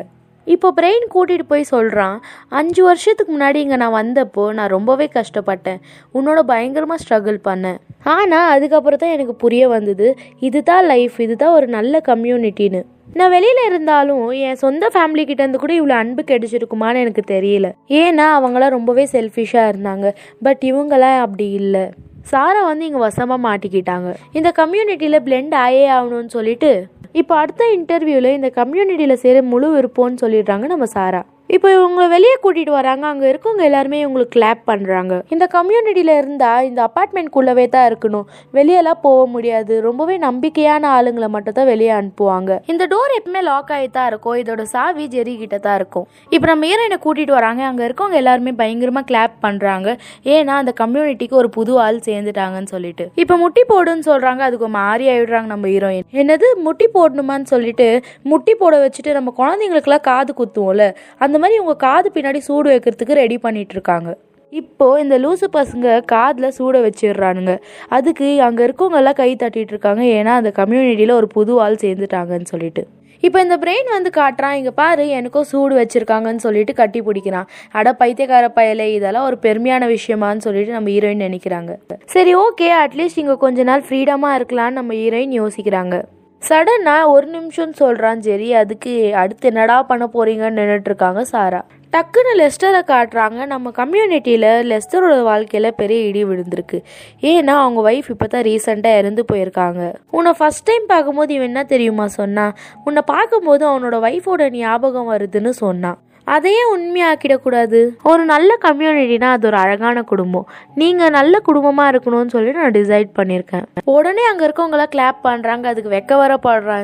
இப்போ பிரெயின் கூட்டிகிட்டு போய் சொல்கிறான் அஞ்சு வருஷத்துக்கு முன்னாடி இங்கே நான் வந்தப்போ நான் ரொம்பவே கஷ்டப்பட்டேன். உன்னோட பயங்கரமாக ஸ்ட்ரகிள் பண்ணேன். ஆனால் அதுக்கப்புறம் தான் எனக்கு புரிய வந்தது இதுதான் லைஃப் இதுதான் ஒரு நல்ல கம்யூனிட்டின்னு நான் வெளியில் இருந்தாலும் என் சொந்த ஃபேமிலி இருந்து கூட இவ்வளோ அன்பு கிடைச்சிருக்குமான்னு எனக்கு தெரியல. ஏன்னா அவங்களாம் ரொம்பவே செல்ஃபிஷாக இருந்தாங்க. பட் இவங்களாம் அப்படி இல்லை. சாரா வந்து இங்கே வசமாக மாட்டிக்கிட்டாங்க. இந்த கம்யூனிட்டியில் பிளெண்ட் ஆயே ஆகணும்னு சொல்லிட்டு இப்போ அடுத்த இன்டர்வியூவில் இந்த கம்யூனிட்டியில் சேர முழு விருப்பம்னு சொல்லிடுறாங்க நம்ம சாரா. இப்போ இவங்களை வெளியே கூட்டிகிட்டு வராங்க. அங்கே இருக்கவங்க எல்லாருமே இவங்களுக்கு கிளாப் பண்ணுறாங்க இந்த கம்யூனிட்டியில் இருந்தால் இந்த அப்பார்ட்மெண்ட்குள்ளவே தான் இருக்கணும். வெளியெல்லாம் போக முடியாது. ரொம்பவே நம்பிக்கையான ஆளுங்களை மட்டும் தான் வெளியே அனுப்புவாங்க. இந்த டோர் எப்பவுமே லாக் ஆகி தான் இருக்கும். இதோட சாவி ஜெரி கிட்ட தான் இருக்கும். இப்போ நம்ம ஹீரோயினை கூட்டிகிட்டு வராங்க. அங்கே இருக்கவங்க எல்லாருமே பயங்கரமாக கிளாப் பண்ணுறாங்க ஏன்னா அந்த கம்யூனிட்டிக்கு ஒரு புது ஆள் சேர்ந்துட்டாங்கன்னு சொல்லிட்டு. இப்போ முட்டி போடுன்னு சொல்கிறாங்க அதுக்கு மாறி ஆயிடுறாங்க நம்ம ஹீரோயின் என்னது? முட்டி போடணுமான்னு சொல்லிட்டு முட்டி போட வச்சுட்டு நம்ம குழந்தைங்களுக்குலாம் காது குத்துவோம்ல. அந்த மாதிரி உங்கள் காது பின்னாடி சூடு வைக்கிறதுக்கு ரெடி பண்ணிகிட்ருக்காங்க இப்போது இப்போ இந்த லூசு பசங்க காதில் சூட வச்சிடுறானுங்க. அதுக்கு அங்கே இருக்கவங்கெல்லாம் கை தட்டிட்டு இருக்காங்க ஏன்னா அந்த கம்யூனிட்டியில் ஒரு புது ஆள் சேர்ந்துட்டாங்கன்னு சொல்லிட்டு. இப்போ இந்த பிரெயின் வந்து காட்டுறான் இங்கே பாரு எனக்கும் சூடு வச்சுருக்காங்கன்னு சொல்லிட்டு கட்டி பிடிக்கிறான். அட பைத்தியக்கார பயலே இதெல்லாம் ஒரு பெருமையான விஷயமான்னு சொல்லிட்டு நம்ம ஹீரோயின் நினைக்கிறாங்க. சரி ஓகே அட்லீஸ்ட் இங்கே கொஞ்ச நாள் ஃப்ரீடமாக இருக்கலாம்னு நம்ம ஹீரோயின் யோசிக்கிறாங்க. சடனாக ஒரு நிமிஷம்னு சொல்கிறான் சரி அதுக்கு அடுத்து என்னடா பண்ண போறீங்கன்னு நின்றுட்டுருக்காங்க சாரா. டக்குன்னு லெஸ்டரை காட்டுறாங்க. நம்ம கம்யூனிட்டியில் லெஸ்டரோட வாழ்க்கையில் பெரிய இடி விழுந்திருக்கு. ஏன்னா அவங்க ஒய்ஃப் இப்போ தான் ரீசெண்டாக இறந்து போயிருக்காங்க. உன்னை ஃபஸ்ட் டைம் பார்க்கும்போது இவன் என்ன தெரியுமா சொன்னான் உன்னை பார்க்கும்போது அவனோட ஒய்ஃபோட ஞாபகம் வருதுன்னு சொன்னான் அதையே உண்மையாக்கிடக்கூடாது. ஒரு நல்ல கம்யூனிட்டினா அது ஒரு அழகான குடும்பம். நீங்கள் நல்ல குடும்பமாக இருக்கணும்னு சொல்லி நான் டிசைட் பண்ணியிருக்கேன். உடனே அங்கே இருக்கவங்களாம் கிளாப் பண்ணுறாங்க அதுக்கு வெக்க வர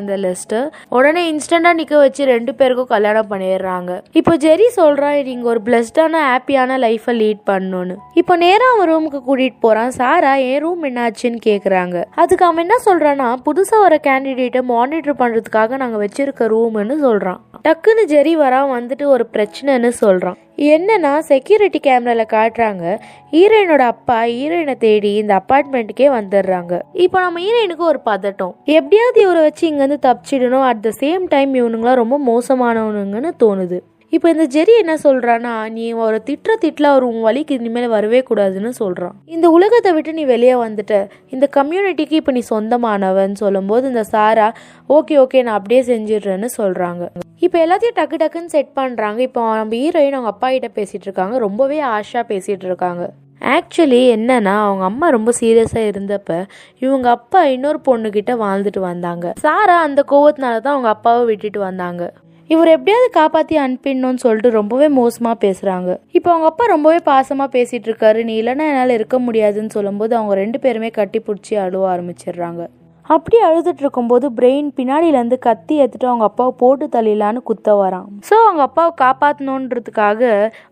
இந்த லிஸ்ட்டு உடனே இன்ஸ்டண்ட்டாக நிற்க வச்சு ரெண்டு பேருக்கும் கல்யாணம் பண்ணிடுறாங்க. இப்போ ஜெரி சொல்கிறான் நீங்கள் ஒரு பிளஸ்டான ஹாப்பியான லைஃப்பை லீட் பண்ணணும்னு. இப்போ நேராக அவன் ரூமுக்கு கூட்டிகிட்டு போகிறான் சாரா என் ரூம் என்னாச்சுன்னு கேட்குறாங்க அதுக்கு அவன் என்ன சொல்கிறான்னா புதுசாக வர கேண்டிடேட்டை மானிட்டர் பண்ணுறதுக்காக நாங்கள் வச்சிருக்க ரூம்னு சொல்கிறான் டக்குன்னு ஜெரி வரா வந்துட்டு ஒரு பிரச்சனைன்னு சொல்கிறான் என்னன்னா செக்யூரிட்டி கேமரால காட்டுறாங்க. ஹீரோயினோட அப்பா ஹீரோயினை தேடி இந்த அப்பார்ட்மெண்ட்டுக்கே வந்துடுறாங்க. இப்போ நம்ம ஹீரோயினுக்கு ஒரு பதட்டம். எப்படியாவது இவரை வச்சு இங்கேருந்து தப்பிச்சிடணும். அட் த சேம் டைம் இவனுங்களாம் ரொம்ப மோசமானவனுங்கன்னு தோணுது. இப்போ இந்த ஜெரி என்ன சொல்கிறான்னா நீ ஒரு திட்டுற திட்டில் அவர் உன் வழிக்கு இனிமேல் வரவே கூடாதுன்னு சொல்கிறான் இந்த உலகத்தை விட்டு நீ வெளியே வந்துட்ட. இந்த கம்யூனிட்டிக்கு இப்போ நீ சொந்தமானவன் சொல்லும்போது இந்த சாரா ஓகே ஓகே நான் அப்படியே செஞ்சிடுறேன்னு சொல்கிறாங்க இப்போ எல்லாத்தையும் டக்கு டக்குன்னு செட் பண்ணுறாங்க இப்போ நம்ம ஹீரோயின் அவங்க அப்பா கிட்ட பேசிட்டு இருக்காங்க. ரொம்பவே ஆஷாக பேசிட்டு இருக்காங்க. ஆக்சுவலி என்னன்னா அவங்க அம்மா ரொம்ப சீரியஸாக இருந்தப்ப இவங்க அப்பா இன்னொரு பொண்ணுக்கிட்ட வாழ்ந்துட்டு வந்தாங்க. சாரா அந்த கோவத்தினால தான் அவங்க அப்பாவை விட்டுட்டு வந்தாங்க. இவர் எப்படியாவது காப்பாற்றி அனுப்பிடணும்னு சொல்லிட்டு ரொம்பவே மோசமாக பேசுகிறாங்க இப்போ அவங்க அப்பா ரொம்பவே பாசமாக பேசிகிட்டு இருக்காரு. நீ இல்லைன்னா என்னால் இருக்க முடியாதுன்னு சொல்லும்போது அவங்க ரெண்டு பேருமே கட்டி பிடிச்சி அழுவ ஆரம்பிச்சிடுறாங்க. அப்படி அழுதுட்டு இருக்கும்போது பிரெயின் பின்னாடியிலேருந்து கத்தி எடுத்துட்டு அவங்க அப்பாவை போட்டு தள்ளிடலான்னு குத்த வரான். ஸோ அவங்க அப்பாவை காப்பாற்றணுன்றதுக்காக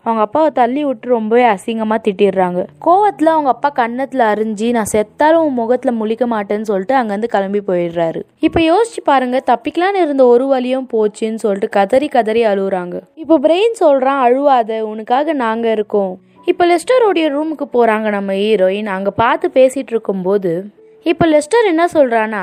அவங்க அப்பாவை தள்ளி விட்டு ரொம்பவே அசிங்கமாக திட்டிடுறாங்க. கோவத்தில் அவங்க அப்பா கன்னத்தில் அரிஞ்சு நான் செத்தாலும் உன் முகத்தில் முழிக்க மாட்டேன்னு சொல்லிட்டு அங்கேருந்து கிளம்பி போயிடுறாரு. இப்போ யோசிச்சு பாருங்க தப்பிக்கலான்னு இருந்த ஒரு வழியும் போச்சுன்னு சொல்லிட்டு கதறி கதறி அழுகுறாங்க. இப்போ பிரெயின் சொல்கிறான் அழுவாத உனக்காக நாங்கள் இருக்கோம். இப்போ லெஸ்டரோடைய ரூமுக்கு போகிறாங்க நம்ம ஹீரோயின் அங்கே பார்த்து பேசிகிட்டு இருக்கும்போது இப்போ லெஸ்டர் என்ன சொல்கிறான்னா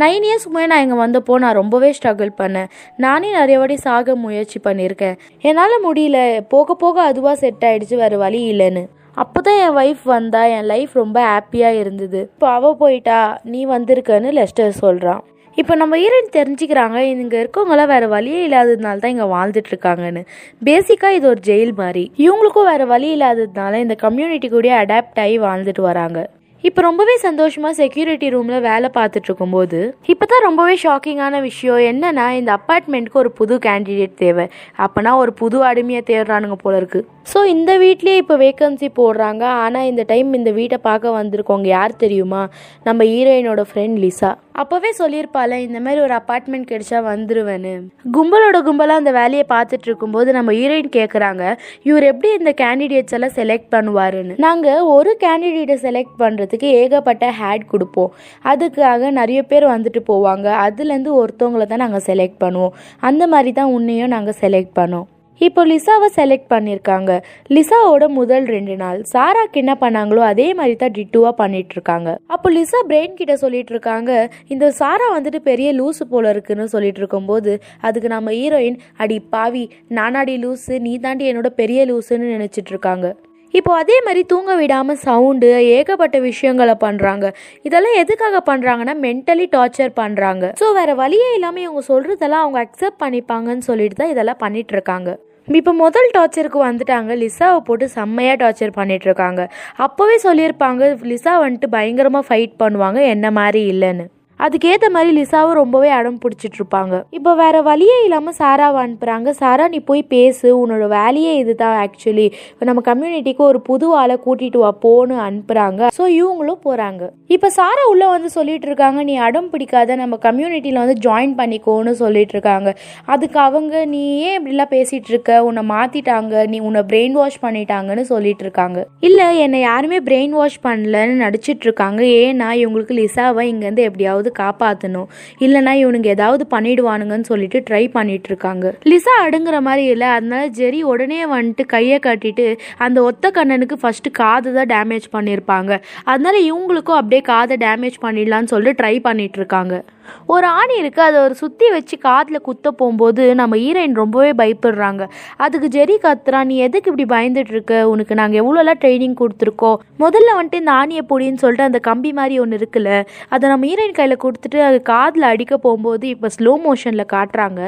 நைன் இயர்ஸ் முன்னாடி நான் இங்கே வந்தப்போ நான் ரொம்பவே ஸ்ட்ரகிள் பண்ணேன். நானே நிறைய வாட்டி சாக முயற்சி பண்ணியிருக்கேன். என்னால் முடியல. போக போக அதுவாக செட் ஆகிடுச்சு வேறு வழி இல்லைன்னு. அப்போ தான் என் ஒய்ஃப் வந்தா என் லைஃப் ரொம்ப ஹாப்பியாக இருந்தது. இப்போ அவள் போயிட்டா நீ வந்திருக்கன்னு லெஸ்டர் சொல்கிறான் இப்போ நம்ம ஈரன் தெரிஞ்சுக்கிறாங்க இங்கே இருக்கவங்களாம் வேறு வழியே இல்லாததுனால தான் இங்கே வாழ்ந்துட்டுருக்காங்கன்னு. பேசிக்காக இது ஒரு ஜெயில் மாதிரி. இவங்களுக்கும் வேறு வழி இல்லாததுனால இந்த கம்யூனிட்டி கூட அடாப்ட் ஆகி வாழ்ந்துட்டு வராங்க. இப்போ ரொம்பவே சந்தோஷமா செக்யூரிட்டி ரூம்ல வேலை பார்த்துட்டு இருக்கும்போது இப்போதான் ரொம்பவே ஷாக்கிங்கான விஷயம். என்னன்னா இந்த அப்பார்ட்மெண்ட்க்கு ஒரு புது கேண்டிடேட் தேவை. அப்பனா ஒரு புது அடிமையை தேடுறானுங்க போல இருக்கு. ஸோ இந்த வீட்லேயே இப்போ வேக்கன்சி போடுறாங்க. ஆனால் இந்த டைம் இந்த வீட்டை பார்க்க வந்திருக்கவங்க யார் தெரியுமா? நம்ம ஹீரோயினோட ஃப்ரெண்ட் லிசா. அப்போவே சொல்லியிருப்பால இந்த மாதிரி ஒரு அப்பார்ட்மெண்ட் கிடைச்சா வந்துருவேன்னு. கும்பலோட கும்பலாக அந்த வேலையை பார்த்துட்டு இருக்கும்போது நம்ம ஹீரோயின் கேட்குறாங்க இவர் எப்படி இந்த கேண்டிடேட்ஸ் எல்லாம் செலக்ட் பண்ணுவாருன்னு? நாங்கள் ஒரு கேண்டிடேட்டை செலக்ட் பண்ணுறதுக்கு பண்ணுறதுக்கு ஏகப்பட்ட ஹேட் கொடுப்போம். அதுக்காக நிறைய பேர் வந்துட்டு போவாங்க. அதுலேருந்து ஒருத்தவங்கள தான் நாங்கள் செலக்ட் பண்ணுவோம். அந்த மாதிரி தான் உன்னையும் நாங்கள் செலக்ட் பண்ணோம். இப்போ லிசாவை செலக்ட் பண்ணியிருக்காங்க. லிசாவோட முதல் ரெண்டு நாள். சாராக்கு என்ன பண்ணாங்களோ அதே மாதிரி தான் டிட்டுவாக பண்ணிட்டு இருக்காங்க அப்போ லிசா பிரெயின் கிட்ட சொல்லிட்டு இருக்காங்க இந்த சாரா வந்துட்டு பெரிய லூசு போல இருக்குன்னு சொல்லிட்டு இருக்கும்போது அதுக்கு நம்ம ஹீரோயின் அடி பாவி நானாடி லூஸு நீ தாண்டி என்னோட பெரிய லூசுன்னு நினைச்சிட்டு இருக்காங்க இப்போ அதே மாதிரி தூங்க விடாமல் சவுண்டு ஏகப்பட்ட விஷயங்களை பண்ணுறாங்க இதெல்லாம் எதுக்காக பண்ணுறாங்கன்னா மென்டலி டார்ச்சர் பண்ணுறாங்க ஸோ வேற வழியே இல்லாமல் இவங்க சொல்கிறதெல்லாம் அவங்க அக்செப்ட் பண்ணிப்பாங்கன்னு சொல்லிட்டு தான் இதெல்லாம் பண்ணிட்டு இருக்காங்க இப்போ முதல் டார்ச்சருக்கு வந்துட்டாங்க. லிசாவை போட்டு செம்மையாக டார்ச்சர் பண்ணிட்டு இருக்காங்க அப்போவே சொல்லியிருப்பாங்க லிசா வந்துட்டு பயங்கரமாக ஃபைட் பண்ணுவாங்க என்ன மாதிரி இல்லைன்னு. அதுக்கேற்ற மாதிரி லிசாவும் ரொம்பவே அடம் பிடிச்சிட்டு இருப்பாங்க இப்போ வேற வழியே இல்லாமல் சாராவை அனுப்புகிறாங்க சாரா நீ போய் பேசு. உன்னோட வேலையே இதுதான் ஆக்சுவலி இப்போ நம்ம கம்யூனிட்டிக்கு ஒரு புது ஆளை கூட்டிட்டு வா போன்னு அனுப்புகிறாங்க ஸோ இவங்களும் போகிறாங்க இப்போ சாரா உள்ளே வந்து சொல்லிட்டு இருக்காங்க நீ அடம் பிடிக்காத. நம்ம கம்யூனிட்டியில் வந்து ஜாயின் பண்ணிக்கோன்னு சொல்லிட்டு இருக்காங்க அதுக்கு அவங்க நீ ஏன் இப்படிலாம் பேசிட்டு இருக்க உன்னை மாத்திட்டாங்க. நீ உன்னை பிரெயின் வாஷ் பண்ணிட்டாங்கன்னு சொல்லிட்டு இருக்காங்க இல்லை என்னை யாருமே பிரெயின் வாஷ் பண்ணலன்னு நடிச்சிட்டு இருக்காங்க ஏன்னா இவங்களுக்கு லிசாவை இங்கேருந்து எப்படியாவது காப்பாற்றணும் இல்லைனா இவனுங்க ஏதாவது பண்ணிடுவானுங்கன்னு சொல்லிட்டு ட்ரை பண்ணிட்டு இருக்காங்க லிசா அடுங்குற மாதிரி இல்லை. அதனால ஜெரி உடனே வந்துட்டு கையை கட்டிட்டு அந்த ஒத்த கண்ணனுக்கு ஃபர்ஸ்ட் காது தான் டேமேஜ் பண்ணியிருப்பாங்க அதனால இவங்களுக்கும் அப்படியே காதை டேமேஜ் பண்ணிடலான்னு சொல்லிட்டு ட்ரை பண்ணிட்டு இருக்காங்க ஒரு ஆணி இருக்கு. அதை ஒரு சுத்தி வச்சு காதில் குத்த போகும்போது நம்ம ஹீரோயின் ரொம்பவே பயப்படுறாங்க. அதுக்கு ஜெரி கத்துறா நீ எதுக்கு இப்படி பயந்துட்டு இருக்க உனக்கு நாங்கள் எவ்வளோலாம் ட்ரைனிங் கொடுத்துருக்கோம்? முதல்ல வந்துட்டு இந்த ஆணியை பொடின்னு சொல்லிட்டு அந்த கம்பி மாதிரி ஒன்று இருக்குல்ல அதை நம்ம ஹீரோயின் கையில் கொடுத்துட்டு அது காதில் அடிக்க போகும்போது இப்போ ஸ்லோ மோஷனில் காட்டுறாங்க.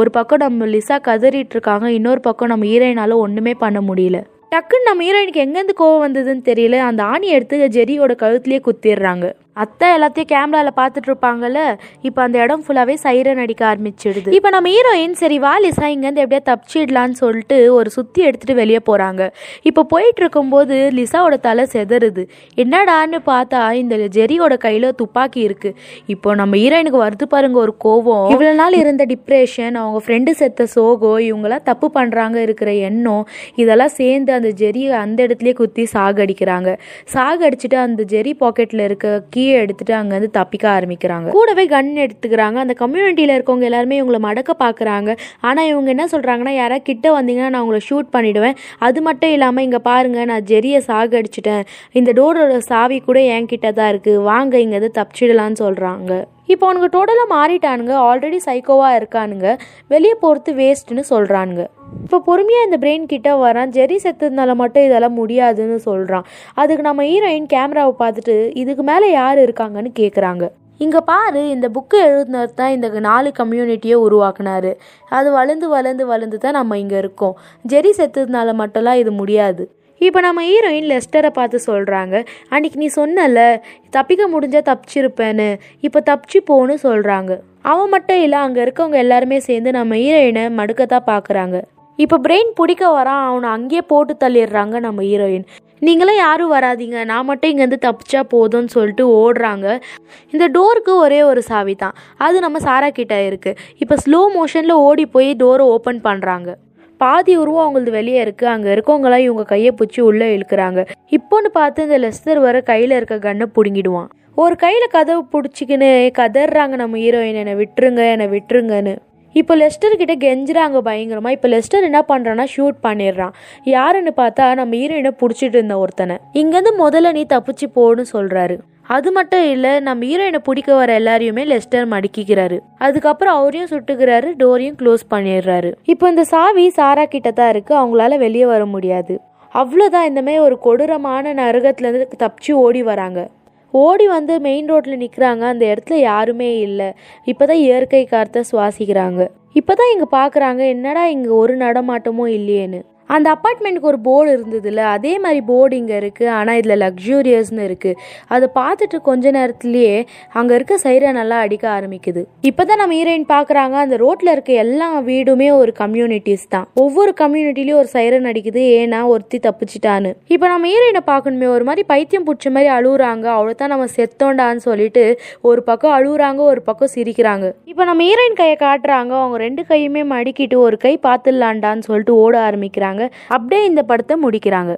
ஒரு பக்கம் நம்ம லிசா கதறிட்டு இருக்காங்க. இன்னொரு பக்கம் நம்ம ஹீரோயினால ஒன்றுமே பண்ண முடியல. டக்குன்னு நம்ம ஹீரோயினுக்கு எங்கேருந்து கோவம் வந்ததுன்னு தெரியல. அந்த ஆணியை எடுத்து ஜெரியோட கழுத்துலேயே குத்திடுறாங்க. அத்தை எல்லாத்தையும் கேமராவில் பார்த்துட்டு இருப்பாங்கல்ல இப்போ அந்த இடம் ஃபுல்லாகவே சைரன் அடிக்க ஆரம்பிச்சிடுது. இப்போ நம்ம ஹீரோயின் சரி வா லிசா இங்கேருந்து எப்படியா தப்பிச்சிடலான்னு சொல்லிட்டு ஒரு சுற்றி எடுத்துகிட்டு வெளியே போகிறாங்க இப்போ போயிட்டு இருக்கும்போது லிசாவோட தலை செதறுது. என்னடான்னு பார்த்தா இந்த ஜெரியோட கையில் துப்பாக்கி இருக்குது இப்போ நம்ம ஹீரோயினுக்கு வருது பாருங்க ஒரு கோவம். இவ்வளோ நாள் இருந்த டிப்ரெஷன் அவங்க ஃப்ரெண்டு செத்த சோகோ இவங்கெல்லாம் தப்பு பண்ணுறாங்க இருக்கிற எண்ணம் இதெல்லாம் சேர்ந்து அந்த ஜெரியை அந்த இடத்துலயே குத்தி சாகடிக்கிறாங்க. சாகடிச்சுட்டு அந்த ஜெரி பாக்கெட்டில் இருக்க கீயை எடுத்துட்டு அங்கேருந்து தப்பிக்க ஆரம்பிக்கிறாங்க. கூடவே கன் எடுத்துக்கிறாங்க. அந்த கம்யூனிட்டியில் இருக்கவங்க எல்லாருமே இவங்களை மடக்க பார்க்குறாங்க ஆனால் இவங்க என்ன சொல்கிறாங்கன்னா யாராவது கிட்ட வந்தீங்கன்னா நான் உங்களை ஷூட் பண்ணிவிடுவேன் அது மட்டும் இல்லாமல் இங்கே பாருங்கள் நான் ஜெரியை சாகடிச்சிட்டேன் இந்த டோரோட சாவி கூட என்கிட்ட தான் இருக்குது வாங்க இங்கேருந்து தப்பிச்சிடலான்னு சொல்கிறாங்க இப்போ அவனுக்கு டோட்டலாக மாறிட்டானுங்க. ஆல்ரெடி சைக்கோவாக இருக்கானுங்க. வெளியே போகிறது வேஸ்ட்டுன்னு சொல்கிறானுங்க இப்போ பொறுமையாக இந்த பிரெயின் கிட்ட வரான். ஜெரி செத்ததுனால மட்டும் இதெல்லாம் முடியாதுன்னு சொல்கிறான் அதுக்கு நம்ம ஹீரோயின் கேமராவை பார்த்துட்டு இதுக்கு மேலே யார் இருக்காங்கன்னு கேட்குறாங்க இங்கே பாரு இந்த புக்கு எழுதுனது தான் இந்த நாலு கம்யூனிட்டியை உருவாக்குனாரு. அது வளர்ந்து வளர்ந்து வளர்ந்து தான் நம்ம இங்கே இருக்கோம். ஜெரி செத்ததுனால மட்டும்லாம் இது முடியாது. இப்போ நம்ம ஹீரோயின் லெஸ்டரை பார்த்து சொல்கிறாங்க அன்னைக்கு நீ சொன்னல தப்பிக்க முடிஞ்சால் தப்பிச்சிருப்பேன்னு. இப்போ தப்பிச்சு போன்னு சொல்கிறாங்க அவன் மட்டும் இல்லை அங்கே இருக்கவங்க எல்லாருமே சேர்ந்து நம்ம ஹீரோயினை மடுக்கத்தான் பார்க்குறாங்க இப்போ பிரெயின் பிடிக்க வரான் அவனை அங்கேயே போட்டு தள்ளிடுறாங்க நம்ம ஹீரோயின் நீங்களே யாரும் வராதீங்க. நான் மட்டும் இங்கேருந்து தப்பிச்சா போதும்னு சொல்லிட்டு ஓடுறாங்க. இந்த டோருக்கு ஒரே ஒரு சாவி தான். அது நம்ம சாரா கிட்ட இருக்குது இப்போ ஸ்லோ மோஷனில் ஓடி போய் டோரை ஓப்பன் பண்ணுறாங்க பாதி உருவம் அவங்களது வெளியே இருக்குது அங்கே இருக்கவங்களாம் இவங்க கையை பிடிச்சி உள்ளே இழுக்கிறாங்க. இப்போன்னு பார்த்து இந்த லெஸ்தர் வர கையில் இருக்க கண்ணை பிடுங்கிடுவான். ஒரு கையில் கதவு பிடிச்சிக்கின்னு கதறாங்க நம்ம ஹீரோயின் என்னை விட்டுருங்க என்னை விட்டுருங்கன்னு. இப்போ லெஸ்டர்கிட்ட கெஞ்சுறாங்க பயங்கரமாக இப்போ லெஸ்டர் என்ன பண்ணுறான்னா ஷூட் பண்ணிடுறான். யாருன்னு பார்த்தா நம்ம ஹீரோயினை பிடிச்சிட்டு இருந்த ஒருத்தனை. இங்கேருந்து முதல்ல நீ தப்பிச்சு போன்னு சொல்கிறாரு அது மட்டும் இல்லை நம்ம ஹீரோயினை பிடிக்க வர எல்லாரையுமே லெஸ்டர் மடிக்கிறாரு அதுக்கப்புறம் அவரையும் சுட்டுக்கிறாரு டோரையும் க்ளோஸ் பண்ணிடுறாரு. இப்போ இந்த சாவி சாரா கிட்ட தான் இருக்குது அவங்களால வெளியே வர முடியாது. அவ்வளோதான் இந்தமாதிரி ஒரு கொடூரமான நரகத்துலேருந்து தப்பிச்சு ஓடி வராங்க. ஓடி வந்து மெயின் ரோட்டில் நிற்கிறாங்க அந்த இடத்துல யாருமே இல்லை. இப்போ தான் இயற்கை காற்றை சுவாசிக்கிறாங்க. இப்போ தான் இங்கே பார்க்குறாங்க என்னடா இங்கே ஒரு நடமாட்டமும் இல்லையேன்னு. அந்த அப்பார்ட்மெண்ட்டுக்கு ஒரு போர்டு இருந்ததுல அதே மாதிரி போர்டு இங்கே இருக்குது ஆனால் இதில் லக்ஸூரியஸ்னு இருக்குது அதை பார்த்துட்டு கொஞ்ச நேரத்துலேயே அங்கே இருக்க சைரன் நல்லா அடிக்க ஆரம்பிக்குது. இப்போ தான் நம்ம ஹீரோயின் பார்க்குறாங்க அந்த ரோட்டில் இருக்க எல்லா வீடுமே ஒரு கம்யூனிட்டிஸ் தான். ஒவ்வொரு கம்யூனிட்டிலையும் ஒரு சைரன் அடிக்குது ஏன்னா ஒருத்தி தப்பிச்சிட்டான்னு. இப்போ நம்ம ஹீரோயினை பார்க்கணுமே ஒரு மாதிரி பைத்தியம் பிடிச்ச மாதிரி அழுகுறாங்க அவ்வளோதான் நம்ம செத்தோண்டான்னு சொல்லிட்டு ஒரு பக்கம் அழுகுறாங்க ஒரு பக்கம் சிரிக்கிறாங்க. இப்போ நம்ம ஹீரோயின் கையை காட்டுறாங்க அவங்க ரெண்டு கையுமே மடிக்கிட்டு ஒரு கை பார்த்துடலான்டான்னு சொல்லிட்டு ஓட ஆரம்பிக்கிறாங்க. அப்படியே இந்த படத்தை முடிக்கிறாங்க.